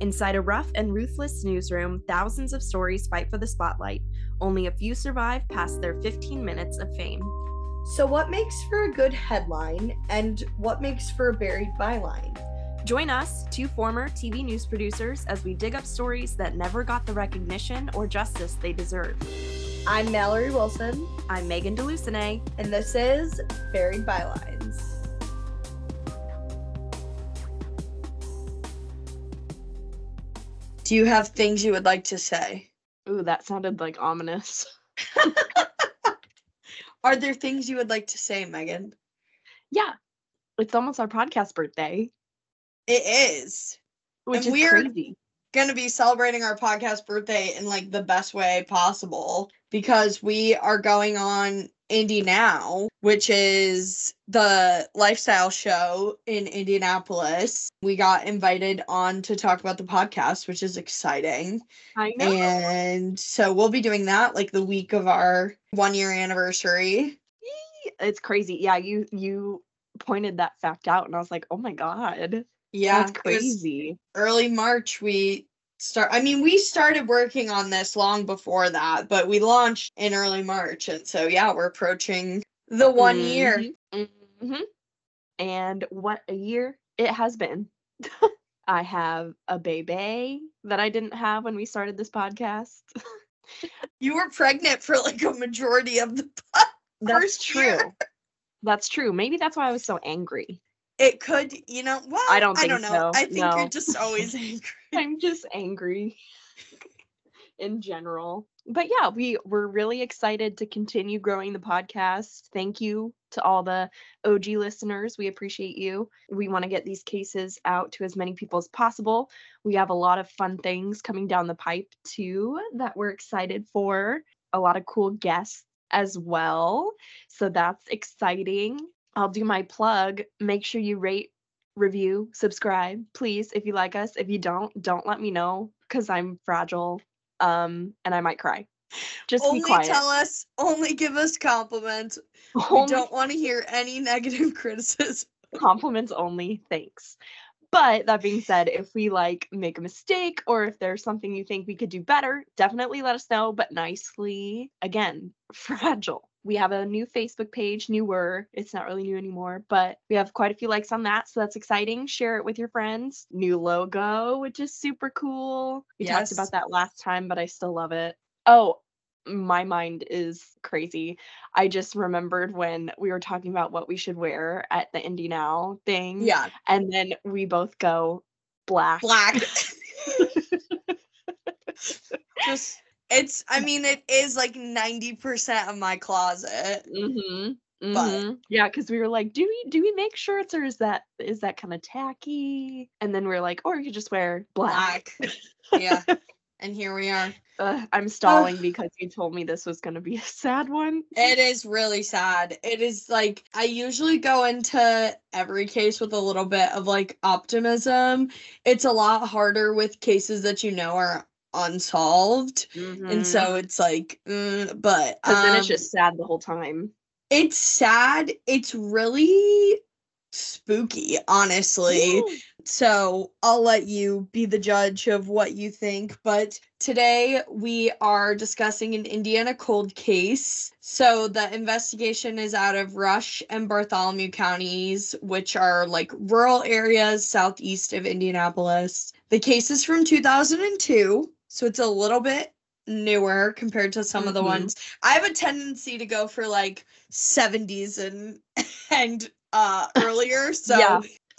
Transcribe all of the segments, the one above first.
Inside a rough and ruthless newsroom, thousands of stories fight for the spotlight. Only a few survive past their 15 minutes of fame. So, what makes for a good headline and what makes for a buried byline? Join us, two former TV news producers, as we dig up stories that never got the recognition or justice they deserve. I'm Mallory Wilson, I'm Megan DeLucine. and this is Buried Bylines. Do you have things you would like to say? Ooh, that sounded like ominous. Are there things you would like to say, Megan? Yeah, it's almost our podcast birthday, It is. which And is we're- crazy. Gonna be celebrating our podcast birthday in like the best way possible because we are going on Indy Now, which is the lifestyle show in Indianapolis. We got invited on to talk about the podcast, which is exciting. I know. And so we'll be doing that like the week of our one year anniversary. It's crazy. Yeah, you you pointed that fact out, and I was like, oh my god, Yeah, that's crazy. early March we start I mean we started working on this long before that, but we launched in early March and so yeah, we're approaching the one year. hmm And what a year it has been. I have a baby that I didn't have when we started this podcast. You were pregnant for like a majority of the po- That's First true. year. That's true. Maybe that's why I was so angry. It could, you know, well, I don't I don't know. so. I think No. you're just always angry. I'm just angry in general. But yeah, we we're really excited to continue growing the podcast. Thank you to all the OG listeners. We appreciate you. We want to get these cases out to as many people as possible. We have a lot of fun things coming down the pipe too that we're excited for. A lot of cool guests as well. So that's exciting. I'll do my plug. Make sure you rate review, subscribe, please, if you like us. If you don't, don't let me know because I'm fragile um, and I might cry. Just only be quiet. tell us, only give us compliments. We don't want to hear any negative criticism. compliments only. Thanks. But that being said, if we like make a mistake or if there's something you think we could do better, definitely let us know, but nicely. Again, fragile. We have a new Facebook page, newer. It's not really new anymore, but we have quite a few likes on that. So that's exciting. Share it with your friends. New logo, which is super cool. We talked about that last time, but I still love it. Oh, my mind is crazy. I just remembered when we were talking about what we should wear at the Indy Now thing. Yeah, And then we both go black. black. just it's i mean it is like 90% of my closet Mm-hmm. But- hmm Yeah, because we were like, do we do we make shirts or is that is that kind of tacky? And then we are like, or you could just wear black. black yeah and here we are Ugh, I'm stalling because you told me this was gonna be a sad one. it is really sad it is like i usually go into every case with a little bit of like optimism it's a lot harder with cases that you know are unsolved and so it's like mm, but because then it's um, just sad the whole time. it's sad it's really spooky honestly So I'll let you be the judge of what you think. But today we are discussing an Indiana cold case. So the investigation is out of Rush and Bartholomew counties, which are like rural areas southeast of Indianapolis. The case is from 2002. So it's a little bit newer compared to some of the Mhm. ones. I have a tendency to go for like 70s and and uh earlier. So Yeah.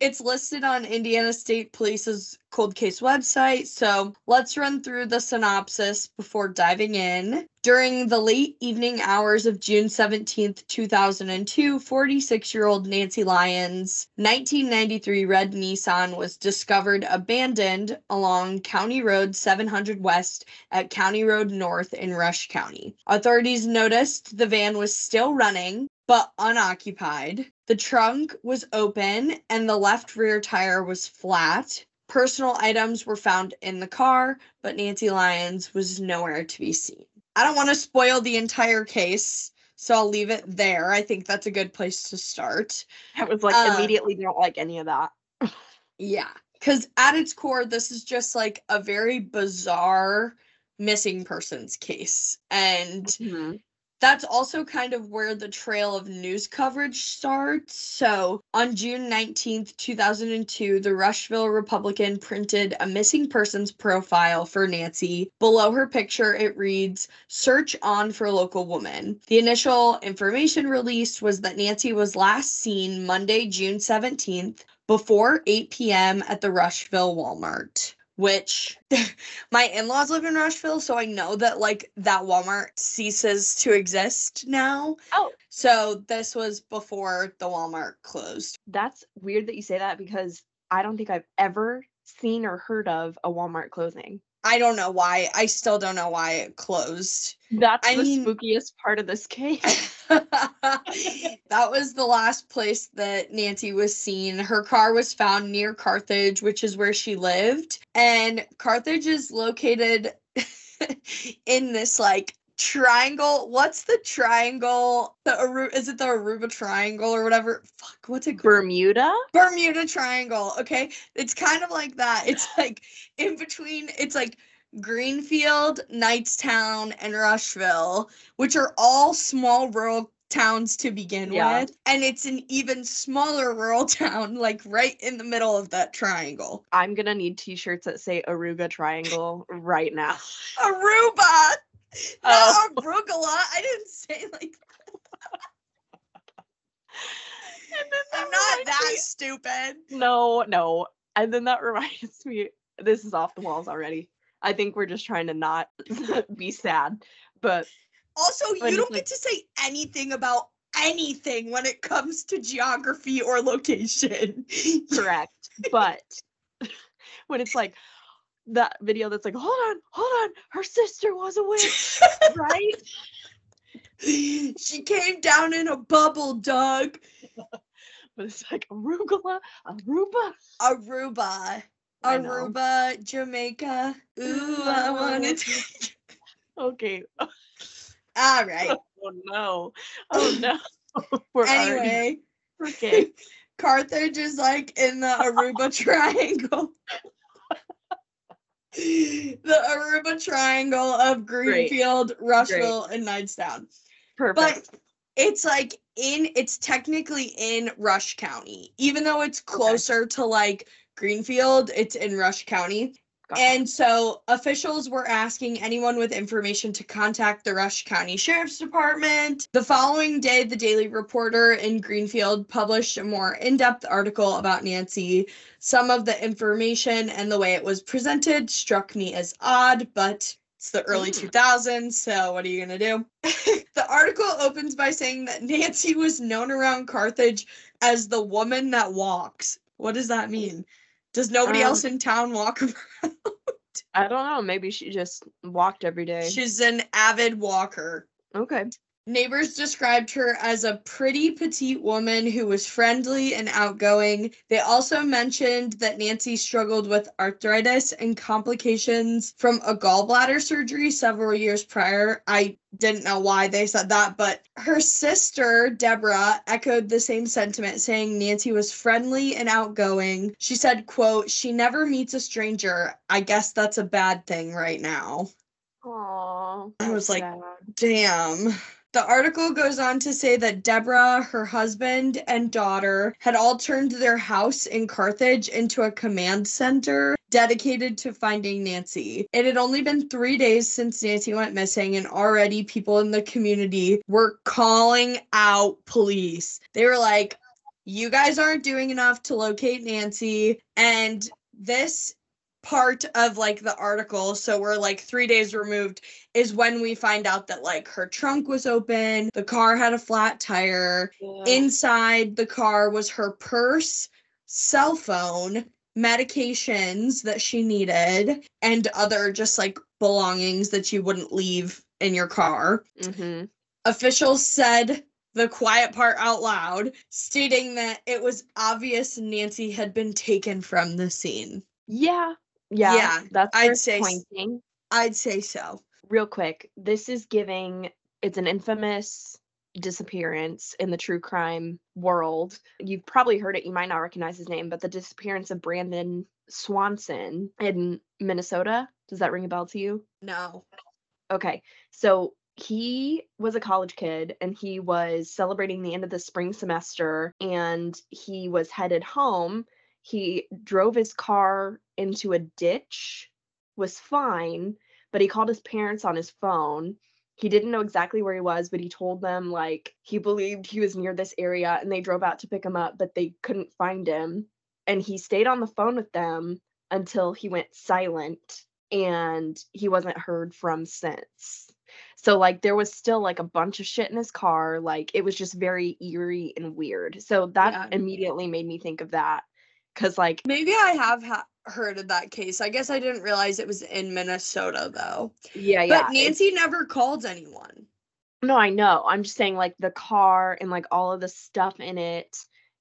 it's listed on Indiana State Police's cold case website. So let's run through the synopsis before diving in. During the late evening hours of June 17th, 2002, 46 year old Nancy Lyons' 1993 red Nissan was discovered abandoned along County Road 700 West at County Road North in Rush County. Authorities noticed the van was still running but unoccupied. The trunk was open and the left rear tire was flat. Personal items were found in the car, but Nancy Lyons was nowhere to be seen. I don't want to spoil the entire case, so I'll leave it there. I think that's a good place to start. I was like Uh, immediately don't like any of that. Yeah. Because at its core, this is just like a very bizarre missing persons case. And Mhm. That's also kind of where the trail of news coverage starts. So, on June 19th, 2002, the Rushville Republican printed a missing persons profile for Nancy. Below her picture, it reads Search on for local woman. The initial information released was that Nancy was last seen Monday, June 17th, before 8 p.m. at the Rushville Walmart. Which my in-laws live in Rushville, so I know that like that Walmart ceases to exist now. Oh. So this was before the Walmart closed. That's weird that you say that because I don't think I've ever seen or heard of a Walmart closing. I don't know why. I still don't know why it closed. That's I the mean- spookiest part of this case. that was the last place that Nancy was seen. Her car was found near Carthage, which is where she lived. And Carthage is located in this like triangle. What's the triangle? The Aru- is it the Aruba Triangle or whatever? Fuck, what's it? called? Bermuda? Bermuda Triangle. Okay. It's kind of like that. It's like in between, it's like Greenfield, Knightstown, and Rushville, which are all small rural towns to begin Yeah. with. And it's an even smaller rural town, like right in the middle of that triangle. I'm gonna need t-shirts that say Aruba Triangle right now. Aruba! Not uh, arugula. I didn't say like I'm not that stupid. No, no. And then that reminds me, this is off the walls already. I think we're just trying to not be sad. But Also, you don't like- get to say anything about anything when it comes to geography or location. correct. but when it's like that video that's like, hold on, hold on, her sister was a witch, right? she came down in a bubble, Doug. But it's like arugula, Aruba. Aruba. Aruba, Jamaica. Ooh, I wanna take. Okay. All right. Oh no. Oh no. We're Anyway, okay. Carthage is like in the Aruba Triangle. the Aruba Triangle of Greenfield, Rushville, and Knightstown. Perfect. But it's like in it's technically in Rush County. Even though it's closer to like Greenfield, it's in Rush County. Gotcha. And so officials were asking anyone with information to contact the Rush County Sheriff's Department. The following day, the Daily Reporter in Greenfield published a more in depth article about Nancy. Some of the information and the way it was presented struck me as odd, but it's the early Mm. 2000s, so what are you going to do? the article opens by saying that Nancy was known around Carthage as the woman that walks. What does that mean? Does nobody Um, else in town walk around? I don't know. Maybe she just walked every day. She's an avid walker. okay. Neighbors described her as a pretty petite woman who was friendly and outgoing. They also mentioned that Nancy struggled with arthritis and complications from a gallbladder surgery several years prior. I didn't know why they said that, but her sister, Deborah, echoed the same sentiment, saying Nancy was friendly and outgoing. She said, quote, she never meets a stranger. I guess that's a bad thing right now. Aww. I was like, sad. Damn. The article goes on to say that Deborah, her husband, and daughter had all turned their house in Carthage into a command center dedicated to finding Nancy. It had only been three days since Nancy went missing, and already people in the community were calling out police. They were like, You guys aren't doing enough to locate Nancy. And this part of like the article, so we're like three days removed is when we find out that like her trunk was open, the car had a flat tire. Yeah. Inside the car was her purse, cell phone, medications that she needed, and other just like belongings that you wouldn't leave in your car. Mhm. Officials said the quiet part out loud, stating that it was obvious Nancy had been taken from the scene. Yeah. Yeah. Yeah, That's I'd say pointing. I'd say so. Real quick, this is giving. It's an infamous disappearance in the true crime world. You've probably heard it, you might not recognize his name, but the disappearance of Brandon Swanson in Minnesota. Does that ring a bell to you? No. Okay. So he was a college kid and he was celebrating the end of the spring semester and he was headed home. He drove his car into a ditch, was fine, but he called his parents on his phone. He didn't know exactly where he was, but he told them like he believed he was near this area and they drove out to pick him up, but they couldn't find him. And he stayed on the phone with them until he went silent and he wasn't heard from since. So like there was still like a bunch of shit in his car. Like it was just very eerie and weird. So that Yeah. immediately made me think of that. Cause like Maybe I have ha- heard of that case. I guess I didn't realize it was in Minnesota though. yeah, yeah. but it's- Nancy never called anyone. No, I know. I'm just saying like the car and like all of the stuff in it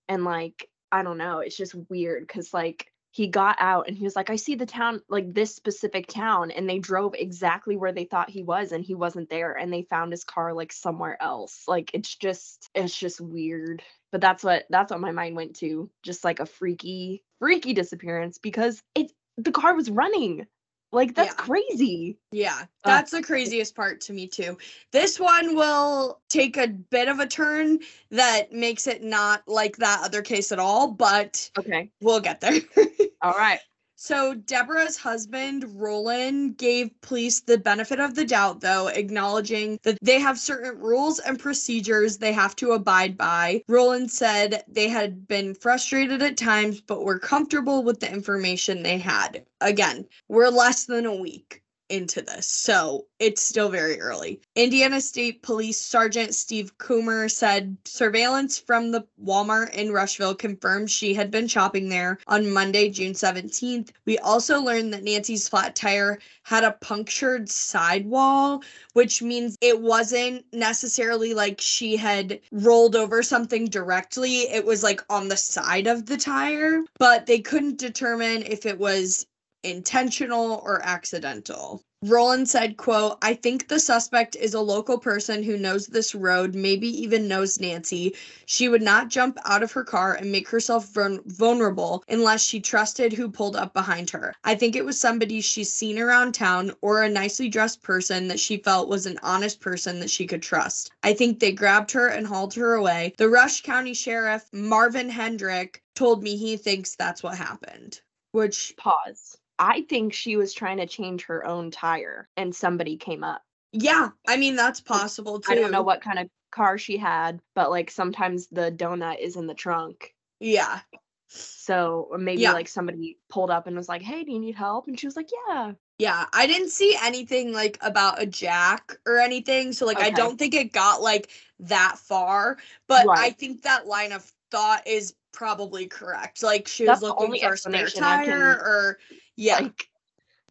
and like I don't know, it's just weird cuz like he got out and he was like I see the town like this specific town and they drove exactly where they thought he was and he wasn't there and they found his car like somewhere else. Like it's just it's just weird. But that's what that's what my mind went to, just like a freaky freaky disappearance because it the car was running. Like that's Yeah. crazy. Yeah, that's the craziest part to me too. This one will take a bit of a turn that makes it not like that other case at all, but Okay. we'll get there. All right. So Deborah's husband, Roland, gave police the benefit of the doubt, though, acknowledging that they have certain rules and procedures they have to abide by. Roland said they had been frustrated at times, but were comfortable with the information they had. Again, we're less than a week into this, so it's still very early. Indiana State Police Sergeant Steve Coomer said surveillance from the Walmart in Rushville confirmed she had been shopping there on Monday, June 17th. We also learned that Nancy's flat tire had a punctured sidewall, which means it wasn't necessarily like she had rolled over something directly. It was like on the side of the tire, but they couldn't determine if it was intentional or accidental. Roland said, quote, I think the suspect is a local person who knows this road, maybe even knows Nancy. She would not jump out of her car and make herself vulnerable unless she trusted who pulled up behind her. I think it was somebody she's seen around town or a nicely dressed person that she felt was an honest person that she could trust. I think they grabbed her and hauled her away. The Rush County Sheriff, Marvin Hendrick, told me he thinks that's what happened. Which pause. I think she was trying to change her own tire and somebody came up. Yeah, I mean that's possible too. I don't know what kind of car she had, but like sometimes the donut is in the trunk. Yeah, So maybe Yeah. like somebody pulled up and was like, "Hey, do you need help?" And she was like, "Yeah." Yeah. I didn't see anything like about a jack or anything, so like I don't think it got like that far. But I think that line of thought is probably correct. Like she That's was looking for a spare tire, can- or yeah, Like,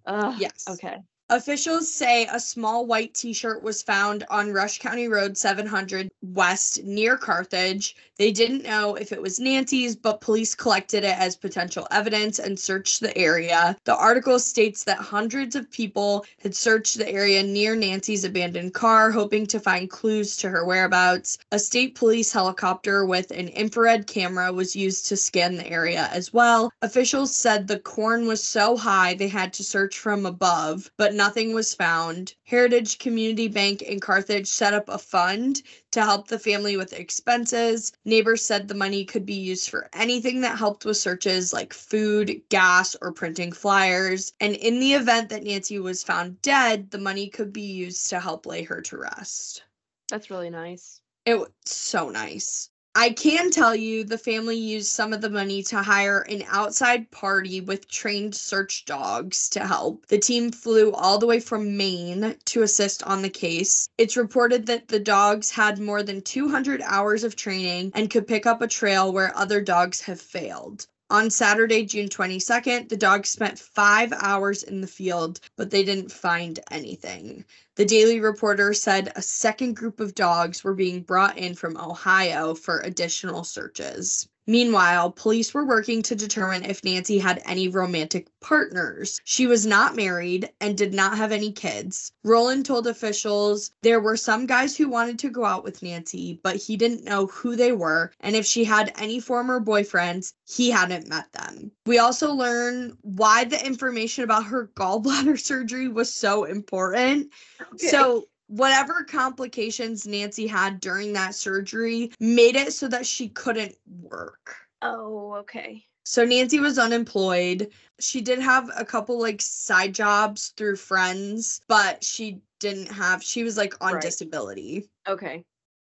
uh, yes. Okay. Officials say a small white t shirt was found on Rush County Road 700 West near Carthage. They didn't know if it was Nancy's, but police collected it as potential evidence and searched the area. The article states that hundreds of people had searched the area near Nancy's abandoned car, hoping to find clues to her whereabouts. A state police helicopter with an infrared camera was used to scan the area as well. Officials said the corn was so high they had to search from above, but nothing was found. Heritage Community Bank in Carthage set up a fund to help the family with expenses. Neighbors said the money could be used for anything that helped with searches like food, gas, or printing flyers. And in the event that Nancy was found dead, the money could be used to help lay her to rest. That's really nice. It was so nice. I can tell you the family used some of the money to hire an outside party with trained search dogs to help. The team flew all the way from Maine to assist on the case. It's reported that the dogs had more than 200 hours of training and could pick up a trail where other dogs have failed. On Saturday, June 22nd, the dogs spent five hours in the field, but they didn't find anything. The Daily Reporter said a second group of dogs were being brought in from Ohio for additional searches. Meanwhile, police were working to determine if Nancy had any romantic partners. She was not married and did not have any kids. Roland told officials there were some guys who wanted to go out with Nancy, but he didn't know who they were, and if she had any former boyfriends, he hadn't met them. We also learn why the information about her gallbladder surgery was so important. Okay. So, whatever complications Nancy had during that surgery made it so that she couldn't work. oh, okay. So Nancy was unemployed. She did have a couple like side jobs through friends, but she didn't have she was like on Right. disability. Okay.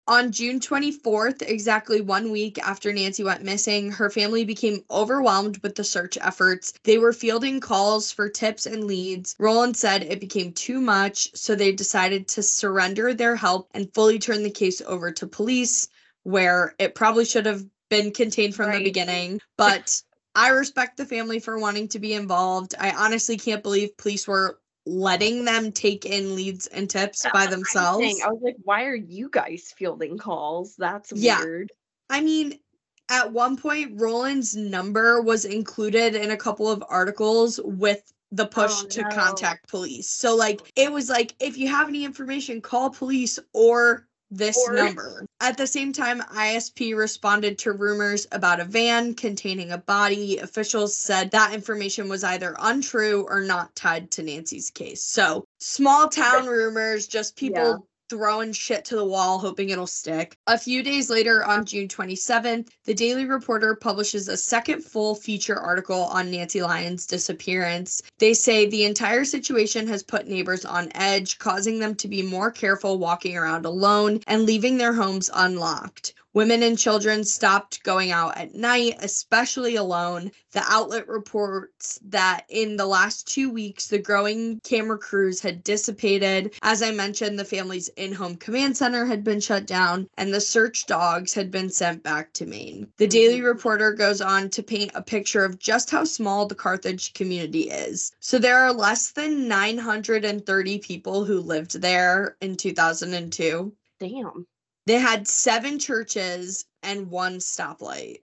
On June 24th, exactly one week after Nancy went missing, her family became overwhelmed with the search efforts. They were fielding calls for tips and leads. Roland said it became too much, so they decided to surrender their help and fully turn the case over to police, where it probably should have been contained from the beginning. But I respect the family for wanting to be involved. I honestly can't believe police were letting them take in leads and tips by themselves. saying, I was like, why are you guys fielding calls? That's Yeah. weird. I mean, at one point, Roland's number was included in a couple of articles with the oh, push Oh, to no. contact police. So, like, it was like, if you have any information, call police or this Or- number. At the same time, ISP responded to rumors about a van containing a body. Officials said that information was either untrue or not tied to Nancy's case. So, small town rumors, just people. Throwing shit to the wall, hoping it'll stick. A few days later, on June 27th, the Daily Reporter publishes a second full feature article on Nancy Lyons' disappearance. They say the entire situation has put neighbors on edge, causing them to be more careful walking around alone and leaving their homes unlocked. Women and children stopped going out at night, especially alone. The outlet reports that in the last two weeks, the growing camera crews had dissipated. As I mentioned, the family's in home command center had been shut down, and the search dogs had been sent back to Maine. The Daily. Reporter goes on to paint a picture of just how small the Carthage community is. So there are less than 930 people who lived there in 2002. Damn. They had seven churches and one stoplight.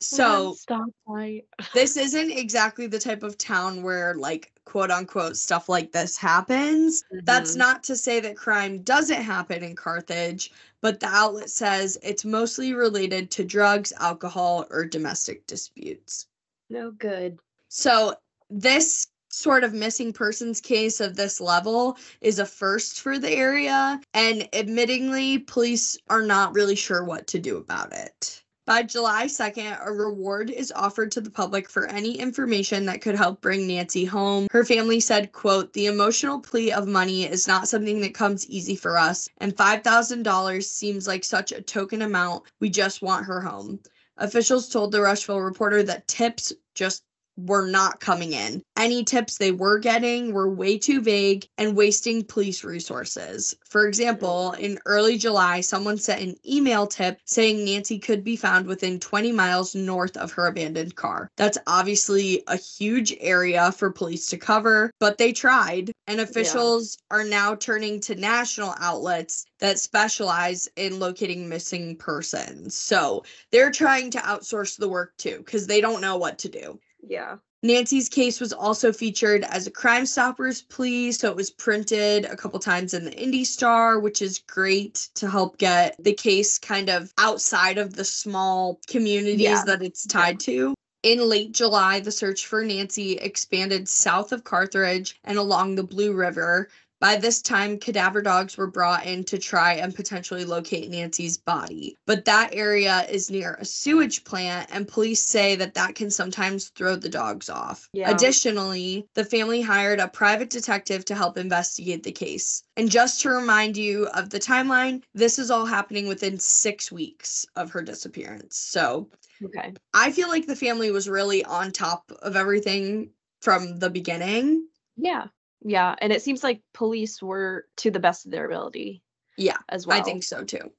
So stoplight. this isn't exactly the type of town where like quote unquote stuff like this happens. That's Mhm. not to say that crime doesn't happen in Carthage, but the outlet says it's mostly related to drugs, alcohol, or domestic disputes. no good. So this sort of missing persons case of this level is a first for the area and admittingly police are not really sure what to do about it. By July 2nd, a reward is offered to the public for any information that could help bring Nancy home. Her family said, quote, "The emotional plea of money is not something that comes easy for us, and $5,000 seems like such a token amount. We just want her home." Officials told the Rushville Reporter that tips just were not coming in. Any tips they were getting were way too vague and wasting police resources. For example, in early July, someone sent an email tip saying Nancy could be found within 20 miles north of her abandoned car. That's obviously a huge area for police to cover, but they tried, and officials are now turning to national outlets that specialize in locating missing persons. So they're trying to outsource the work too because they don't know what to do. Yeah. Nancy's case was also featured as a Crime Stoppers plea, so it was printed a couple times in the Indy Star, which is great to help get the case kind of outside of the small communities Yeah. that it's tied to. In late July, the search for Nancy expanded south of Carthage and along the Blue River. By this time, cadaver dogs were brought in to try and potentially locate Nancy's body. But that area is near a sewage plant, and police say that that can sometimes throw the dogs off. Yeah. Additionally, the family hired a private detective to help investigate the case. And just to remind you of the timeline, this is all happening within six weeks of her disappearance. So Okay. I feel like the family was really on top of everything from the beginning. Yeah. Yeah. And it seems like police were to the best of their ability Yeah, as well. I think so too.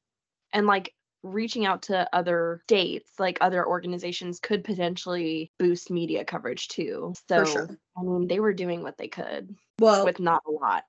And like reaching out to other states, like other organizations could potentially boost media coverage too. So sure. I mean they were doing what they could Well, with not a lot.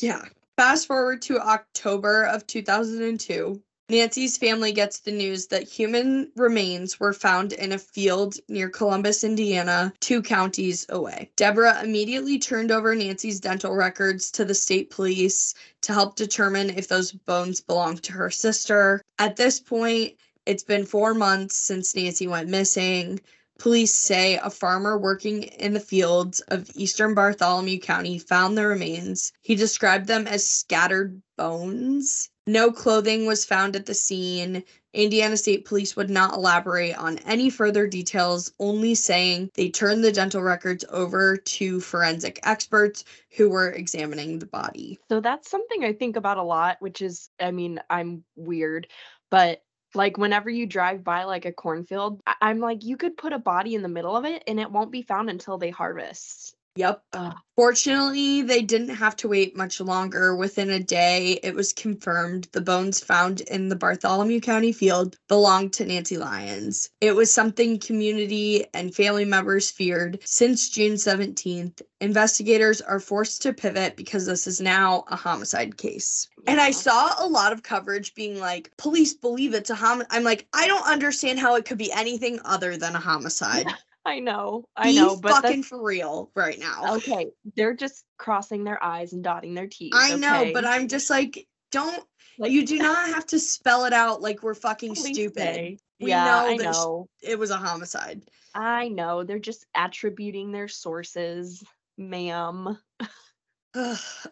yeah. Fast forward to October of 2002. Nancy's family gets the news that human remains were found in a field near Columbus, Indiana, two counties away. Deborah immediately turned over Nancy's dental records to the state police to help determine if those bones belonged to her sister. At this point, it's been four months since Nancy went missing. Police say a farmer working in the fields of eastern Bartholomew County found the remains. He described them as scattered bones. No clothing was found at the scene. Indiana State Police would not elaborate on any further details, only saying they turned the dental records over to forensic experts who were examining the body. So that's something I think about a lot, which is, I mean, I'm weird, but like whenever you drive by like a cornfield, I- I'm like, you could put a body in the middle of it and it won't be found until they harvest. Yep. Ugh. Fortunately, they didn't have to wait much longer. Within a day, it was confirmed the bones found in the Bartholomew County field belonged to Nancy Lyons. It was something community and family members feared. Since June 17th, investigators are forced to pivot because this is now a homicide case. And I saw a lot of coverage being like, police believe it's a homicide. I'm like, I don't understand how it could be anything other than a homicide. I know, I Be know, but fucking that's for real right now. okay. They're just crossing their I's and dotting their T's. I know, okay? but I'm just like, don't Like, you do not have to spell it out like we're fucking stupid. say. We yeah, know I that know. It was a homicide. I know. They're just attributing their sources, ma'am.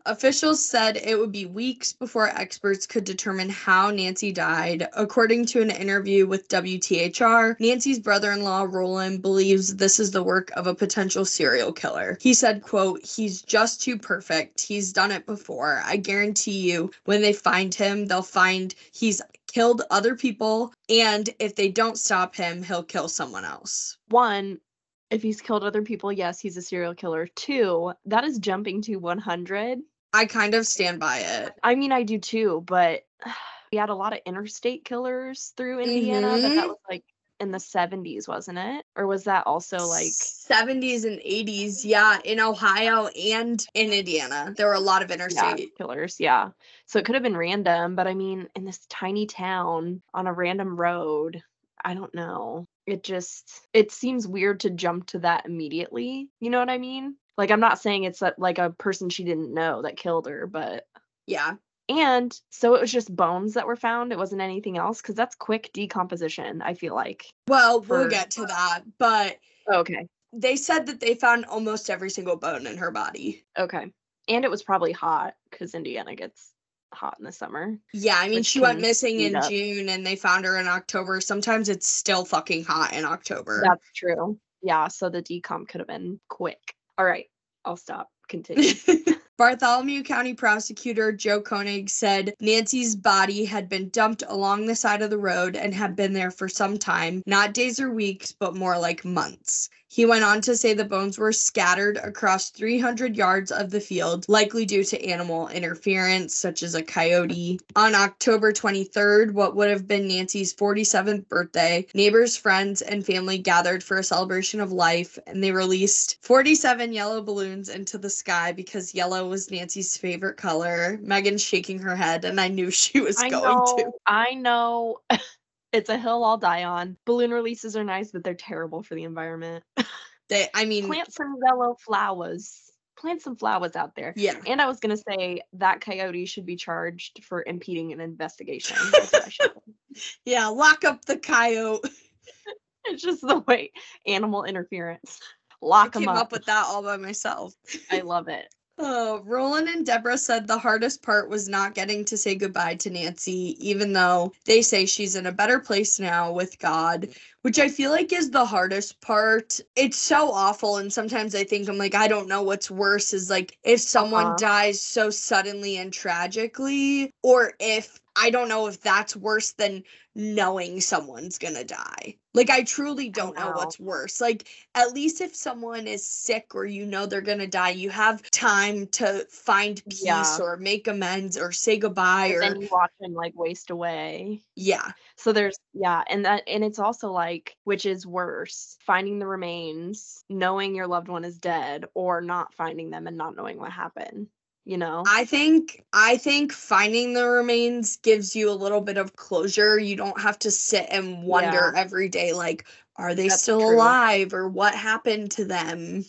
Officials said it would be weeks before experts could determine how Nancy died. According to an interview with WTHR, Nancy's brother-in-law Roland believes this is the work of a potential serial killer. He said, quote, "He's just too perfect. He's done it before. I guarantee you when they find him, they'll find he's killed other people and if they don't stop him, he'll kill someone else." One, if he's killed other people, yes, he's a serial killer. Two, that is jumping to 100. I kind of stand by it. I mean, I do too, but we had a lot of interstate killers through Indiana, but Mhm. that was like in the 70s, wasn't it? Or was that also like 70s and 80s yeah in ohio and in indiana there were a lot of yeah, interstate killers? Yeah. So it could have been random, but I mean, in this tiny town on a random road, I don't know. It just it seems weird to jump to that immediately. You know what I mean? Like I'm not saying it's like a person she didn't know that killed her, but yeah And so it was just bones that were found. It wasn't anything else because that's quick decomposition, I feel like. well we'll get to that but Okay. they said that they found almost every single bone in her body Okay. And it was probably hot because Indiana gets hot in the summer. yeah i mean she went missing in up. june and they found her in october sometimes it's still fucking hot in october That's true. Yeah. So the decomp could have been quick. All right. I'll stop. Continue. Bartholomew County prosecutor Joe Koenig said Nancy's body had been dumped along the side of the road and had been there for some time, not days or weeks, but more like months. He went on to say the bones were scattered across 300 yards of the field, likely due to animal interference, such as a coyote. On October 23rd, what would have been Nancy's 47th birthday, neighbors, friends, and family gathered for a celebration of life, and they released 47 yellow balloons into the sky because yellow was Nancy's favorite color. Megan's shaking her head, and I knew she was I going know. to. I know. it's a hill I'll die on. Balloon releases are nice, but they're terrible for the environment. They, I mean, Plant some yellow flowers. Plant some flowers out there. yeah. And I was gonna say that coyote should be charged for impeding an investigation. That's what I should say. Yeah, lock up the coyote. it's just the way animal interference. I Lock them came up. up with that all by myself. I love it. Oh, Roland and Deborah said the hardest part was not getting to say goodbye to Nancy, even though they say she's in a better place now with God, which I feel like is the hardest part. It's so awful. And sometimes I think I'm like, I don't know what's worse is like if someone Uh-huh. dies so suddenly and tragically, or if I don't know if that's worse than knowing someone's gonna die. Like, I truly don't know know. what's worse. Like, at least if someone is sick or you know they're gonna die, you have time to find peace Yeah. or make amends or say goodbye And or then you watch him like waste away. yeah. So there's yeah, and that and it's also like which is worse, finding the remains, knowing your loved one is dead, or not finding them and not knowing what happened. you know? I think I think finding the remains gives you a little bit of closure. You don't have to sit and wonder every day like are they That's still true. alive or what happened to them?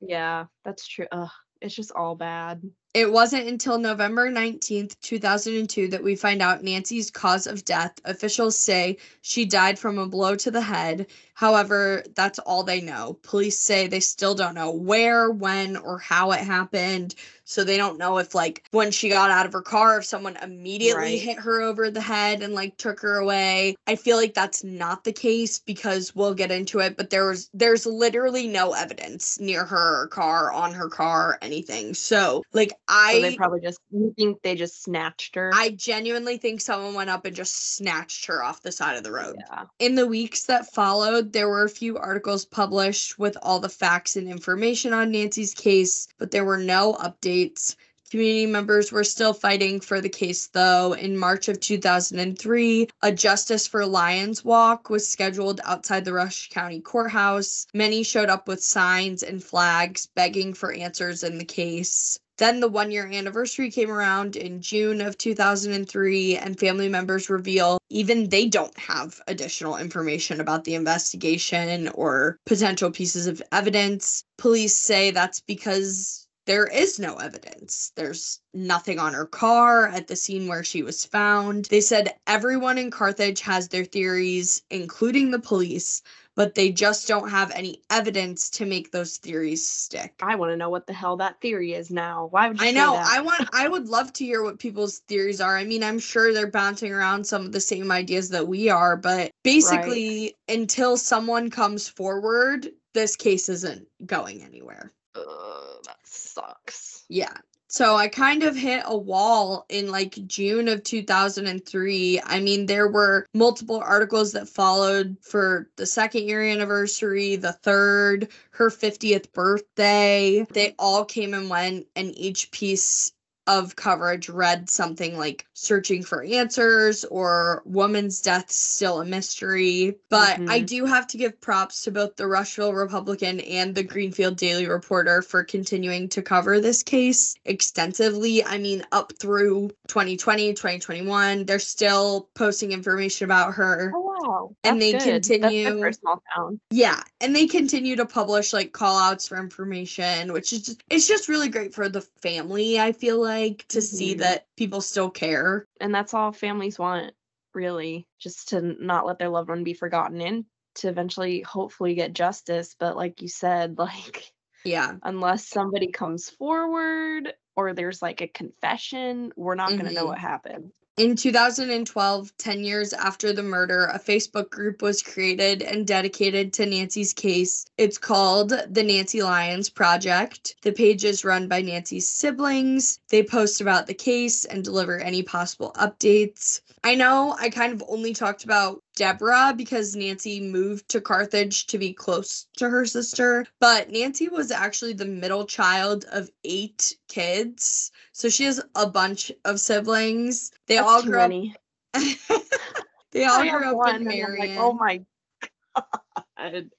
yeah, that's true. Ugh, it's just all bad. It wasn't until November 19th, 2002, that we find out Nancy's cause of death. Officials say she died from a blow to the head. However, that's all they know. Police say they still don't know where, when, or how it happened. So they don't know if, like, when she got out of her car, if someone immediately Right. hit her over the head and, like, took her away. I feel like that's not the case because we'll get into it, but there was, there's literally no evidence near her car, on her car, anything. So, like, I. So they probably just you think they just snatched her. I genuinely think someone went up and just snatched her off the side of the road. yeah. In the weeks that followed, there were a few articles published with all the facts and information on Nancy's case, but there were no updates. Community members were still fighting for the case, though. In March of 2003, a Justice for Lyons walk was scheduled outside the Rush County Courthouse. Many showed up with signs and flags begging for answers in the case. Then the one year anniversary came around in June of 2003, and family members reveal even they don't have additional information about the investigation or potential pieces of evidence. Police say that's because there is no evidence. There's nothing on her car at the scene where she was found. They said everyone in Carthage has their theories, including the police, but they just don't have any evidence to make those theories stick. I want to know what the hell that theory is now. Why would you I say know. that? I want I would love to hear what people's theories are. I mean, I'm sure they're bouncing around some of the same ideas that we are, but basically until someone comes forward, this case isn't going anywhere. Ugh, that sucks. Yeah. So I kind of hit a wall in like June of 2003. I mean, there were multiple articles that followed for the second year anniversary, the third, her 50th birthday. They all came and went, and each piece of coverage read something like searching for answers or woman's death still a mystery. But I Mhm. do have to give props to both the Rushville Republican and the Greenfield Daily Reporter for continuing to cover this case extensively. I mean, up through 2020, 2021, they're still posting information about her. Oh wow. And they good. That's continue- for a small town. Yeah, and they continue to publish like call outs for information, which is just it's just really great for the family, I feel like, to see Mhm. that people still care. And that's all families want, really, just to not let their loved one be forgotten and to eventually hopefully get justice. But like you said, like Yeah. unless somebody comes forward or there's like a confession, we're not going to know mm-hmm. what happened. In 2012, 10 years after the murder, a Facebook group was created and dedicated to Nancy's case. It's called the Nancy Lyons Project. The page is run by Nancy's siblings. They post about the case and deliver any possible updates. I know I kind of only talked about Deborah because Nancy moved to Carthage to be close to her sister, but Nancy was actually the middle child of eight kids. So she has a bunch of siblings. They That's all grew up many. they all I grew up one, in Marion. like, oh my god.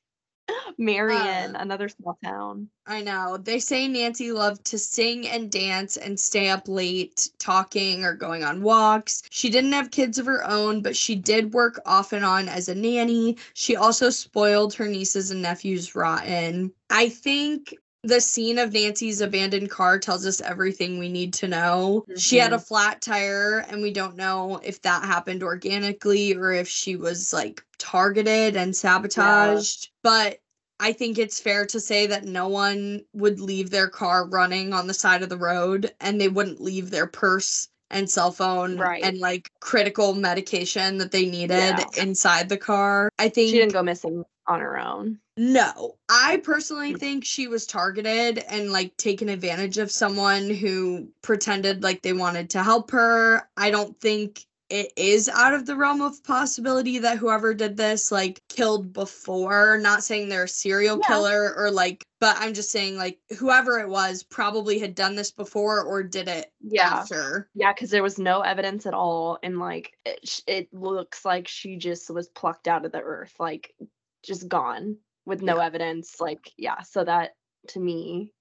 Marion, Uh, another small town. I know. They say Nancy loved to sing and dance and stay up late talking or going on walks. She didn't have kids of her own, but she did work off and on as a nanny. She also spoiled her nieces and nephews rotten. I think the scene of Nancy's abandoned car tells us everything we need to know. She had a flat tire, and we don't know if that happened organically or if she was like targeted and sabotaged. But I think it's fair to say that no one would leave their car running on the side of the road and they wouldn't leave their purse and cell phone Right. and like critical medication that they needed Yeah. inside the car. I think She didn't go missing on her own. no, I personally think she was targeted and like taken advantage of someone who pretended like they wanted to help her. I don't think it is out of the realm of possibility that whoever did this like killed before. Not saying they're a serial Yeah. killer or like, but I'm just saying like whoever it was probably had done this before or did it Yeah. after. Yeah, because there was no evidence at all, and like it, it looks like she just was plucked out of the earth, like just gone with no evidence. Like, yeah, so that to me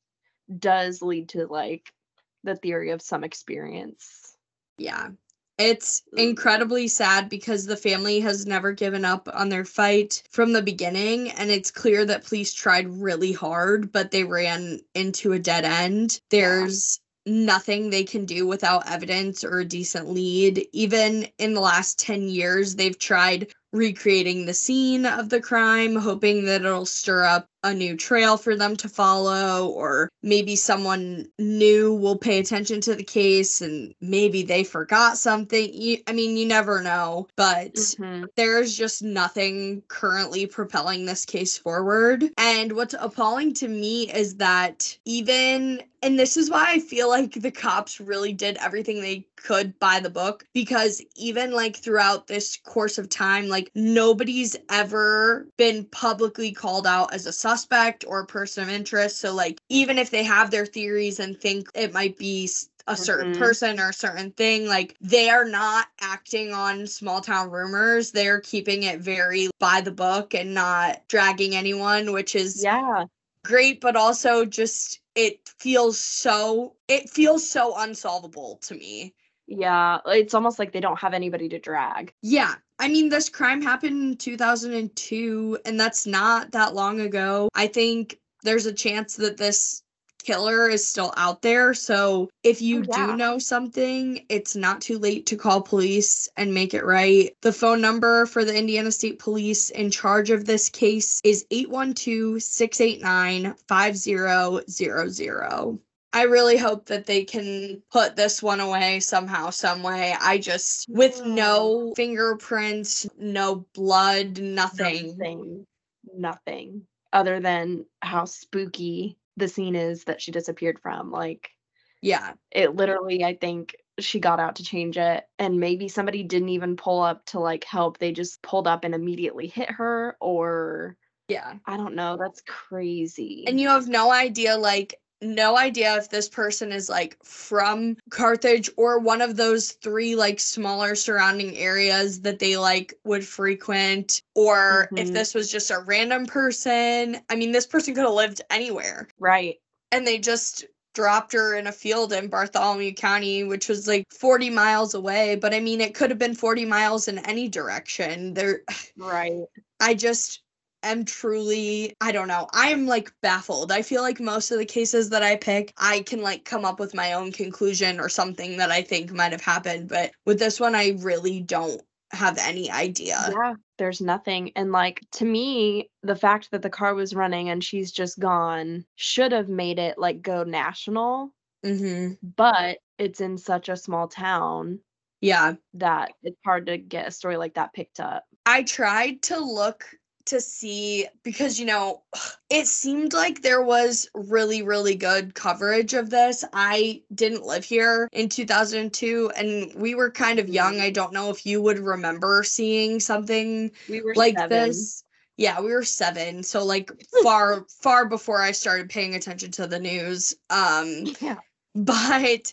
does lead to like the theory of some experience. Yeah. It's mm. incredibly sad because the family has never given up on their fight from the beginning. And it's clear that police tried really hard, but they ran into a dead end. There's nothing they can do without evidence or a decent lead. Even in the last 10 years, they've tried recreating the scene of the crime, hoping that it'll stir up a new trail for them to follow, or maybe someone new will pay attention to the case and maybe they forgot something. You, I mean, you never know, but Mhm. there's just nothing currently propelling this case forward. And what's appalling to me is that even, and this is why I feel like the cops really did everything they could by the book, because even like throughout this course of time, like nobody's ever been publicly called out as a suspect or a person of interest. So, like, even if they have their theories and think it might be a certain Mhm. person or a certain thing, like, they are not acting on small town rumors. They're keeping it very by the book and not dragging anyone, which is Yeah. great, but also just it feels so it feels so unsolvable to me. Yeah. It's almost like they don't have anybody to drag. Yeah. I mean, this crime happened in 2002, and that's not that long ago. I think there's a chance that this killer is still out there. So if you Oh, yeah. do know something, it's not too late to call police and make it right. The phone number for the Indiana State Police in charge of this case is 812 689 5000. I really hope that they can put this one away somehow, some way. I just, with mm. no fingerprints, no blood, nothing. Nothing. Nothing. Other than how spooky the scene is that she disappeared from. Like Yeah. it literally, I think she got out to change it and maybe somebody didn't even pull up to like help. They just pulled up and immediately hit her or Yeah. I don't know. That's crazy. And you have no idea, like, no idea if this person is like from Carthage or one of those three like smaller surrounding areas that they like would frequent, or if Mhm. this was just a random person. I mean, this person could have lived anywhere. right. and they just dropped her in a field in Bartholomew County, which was like 40 miles away. But I mean, it could have been 40 miles in any direction. There, Right. I just am truly, I don't know. I'm like baffled. I feel like most of the cases that I pick, I can like come up with my own conclusion or something that I think might have happened. But with this one, I really don't have any idea. yeah there's nothing and like to me the fact that the car was running and she's just gone should have made it like go national hmm but it's in such a small town Yeah. that it's hard to get a story like that picked up I tried to look to see because you know it seemed like there was really really good coverage of this. I didn't live here in 2002 and we were kind of young. I don't know if you would remember seeing something we like seven. this. Yeah, we were 7, so like far far before I started paying attention to the news. Um yeah but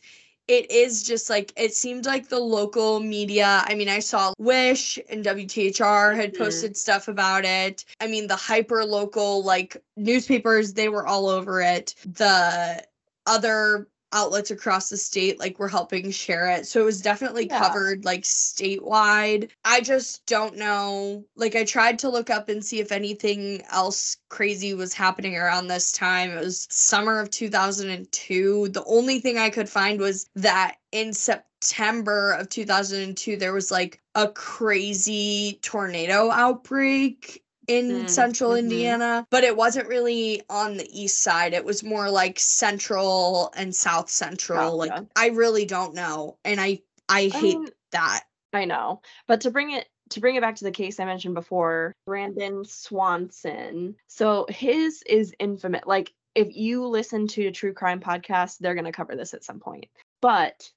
it is just like it seemed like the local media i mean i saw wish and wthr had Mhm. posted stuff about it i mean the hyper local like newspapers they were all over it the other outlets across the state like were helping share it. So it was definitely Yeah. covered like statewide. I just don't know. Like i tried to look up and see if anything else crazy was happening around this time. It was summer of 2002 the only thing i could find was that in september of 2002 there was like a crazy tornado outbreak in Mm, central mhm. Indiana, but it wasn't really on the east side. It was more like central and south central. Like I really don't know, and I I hate mean, that. I know. But to bring it to bring it back to the case I mentioned before, Brandon Swanson. So his is infamous. Like if you listen to a true crime podcast, they're going to cover this at some point. But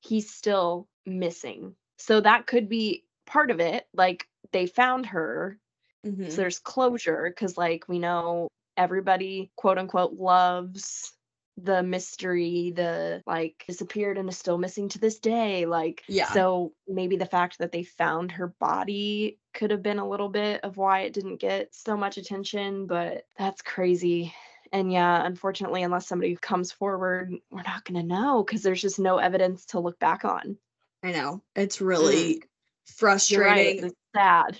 he's still missing. So that could be part of it. Like they found her, Mhm. so there's closure cuz like we know everybody quote unquote loves the mystery, the like disappeared and is still missing to this day. Like, Yeah. so maybe the fact that they found her body could have been a little bit of why it didn't get so much attention, but that's crazy. And yeah, unfortunately, unless somebody comes forward, we're not going to know because there's just no evidence to look back on. I know. It's really You're frustrating. right. It's sad.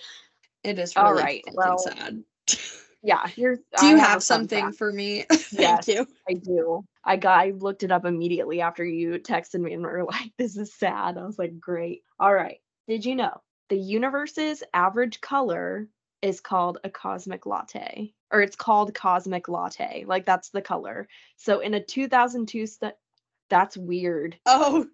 It is All really right, fucking well, sad. Yeah. Here's Do you a have fun something fact. for me? Yes. Thank you. I do. I got I looked it up immediately after you texted me and were like, this is sad. I was like, great. All right. Did you know the universe's average color is called a cosmic latte? Or it's called cosmic latte. Like that's the color. So in a 2002 stu- that's weird. Oh,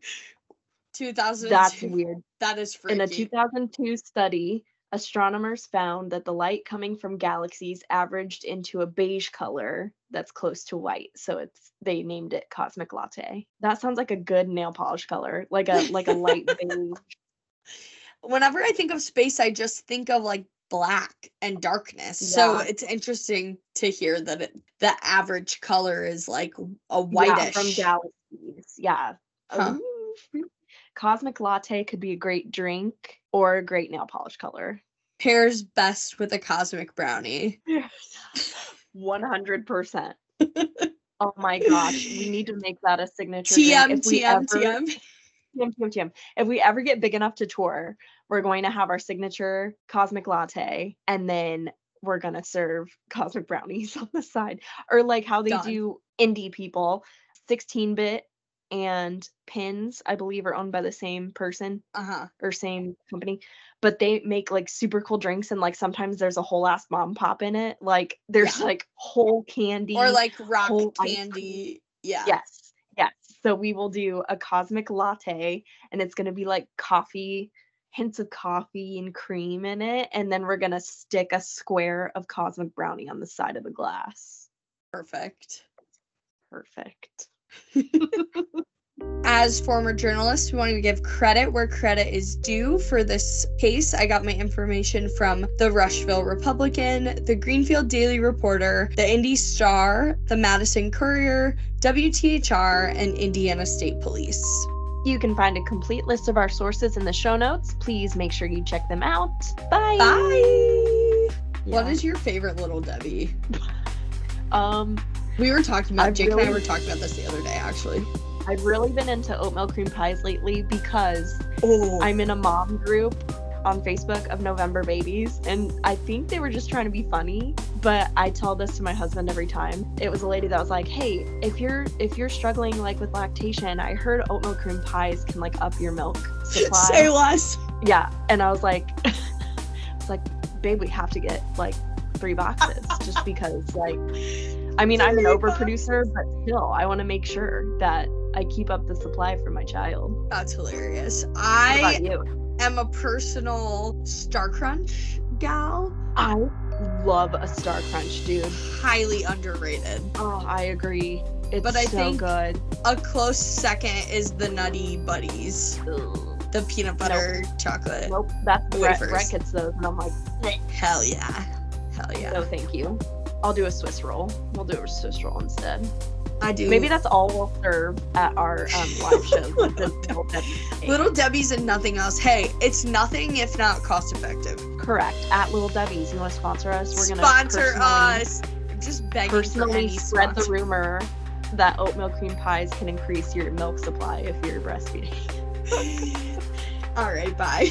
2002. That's weird. That is freaky. In a 2002 study, astronomers found that the light coming from galaxies averaged into a beige color that's close to white. So it's they named it cosmic latte. That sounds like a good nail polish color, like a like a light beige. Whenever I think of space, I just think of like black and darkness. So it's interesting to hear that it, the average color is like a Yeah, whitish. from galaxies. Yeah. Huh. Cosmic latte could be a great drink or a great nail polish color. Pairs best with a cosmic brownie. 100%. oh my gosh, we need to make that a signature. TM, If we TM, ever- TM. TM, TM, TM. If we ever get big enough to tour, we're going to have our signature cosmic latte and then we're going to serve cosmic brownies on the side. Or like how they Done. do indie people, 16 bit and pins, I believe, are owned by the same person Uh huh. or same company. But they make like super cool drinks and like sometimes there's a whole ass mom pop in it. Like there's Yeah. like whole candy. Or like rock candy. Yeah. Yes, yes. So we will do a cosmic latte, and it's gonna be like coffee, hints of coffee and cream in it, and then we're gonna stick a square of cosmic brownie on the side of the glass. Perfect. Perfect. As former journalists, we wanted to give credit where credit is due for this case. I got my information from the Rushville Republican, the Greenfield Daily Reporter, the Indy Star, the Madison Courier, WTHR, and Indiana State Police. You can find a complete list of our sources in the show notes. Please make sure you check them out. Bye. Bye. What Yeah. is your favorite little Debbie? um We were talking about I've Jake and I were talking about this the other day actually. I've really been into oatmeal cream pies lately because Oh, I'm in a mom group on Facebook of November babies, and I think they were just trying to be funny. But I tell this to my husband every time. It was a lady that was like, "Hey, if you're if you're struggling like with lactation, I heard oatmeal cream pies can like up your milk supply." say less. yeah, and I was like, "It's like, babe, we have to get like three boxes just because like, I mean, I'm an overproducer, but still, I want to make sure that I keep up the supply for my child. That's hilarious. I am a personal Star Crunch gal. I love a Star Crunch, dude. Highly underrated. Oh, I agree. It's But I so think- good. A close second is the Nutty Buddies, the peanut butter chocolate. Nope, that's Brett. Brett gets those, and I'm like, Hell yeah. Hell yeah. no, thank you. I'll do a Swiss roll. We'll do a Swiss roll instead. I do. Maybe that's all we'll serve at our um, live show. little Debbie. Little Debbie's and nothing else. Hey, it's nothing if not cost effective. Correct. At Little Debbie's, you want to sponsor us? We're gonna Sponsor us. I'm just begging Personally spread the rumor that oatmeal cream pies can increase your milk supply if you're breastfeeding. All right, bye.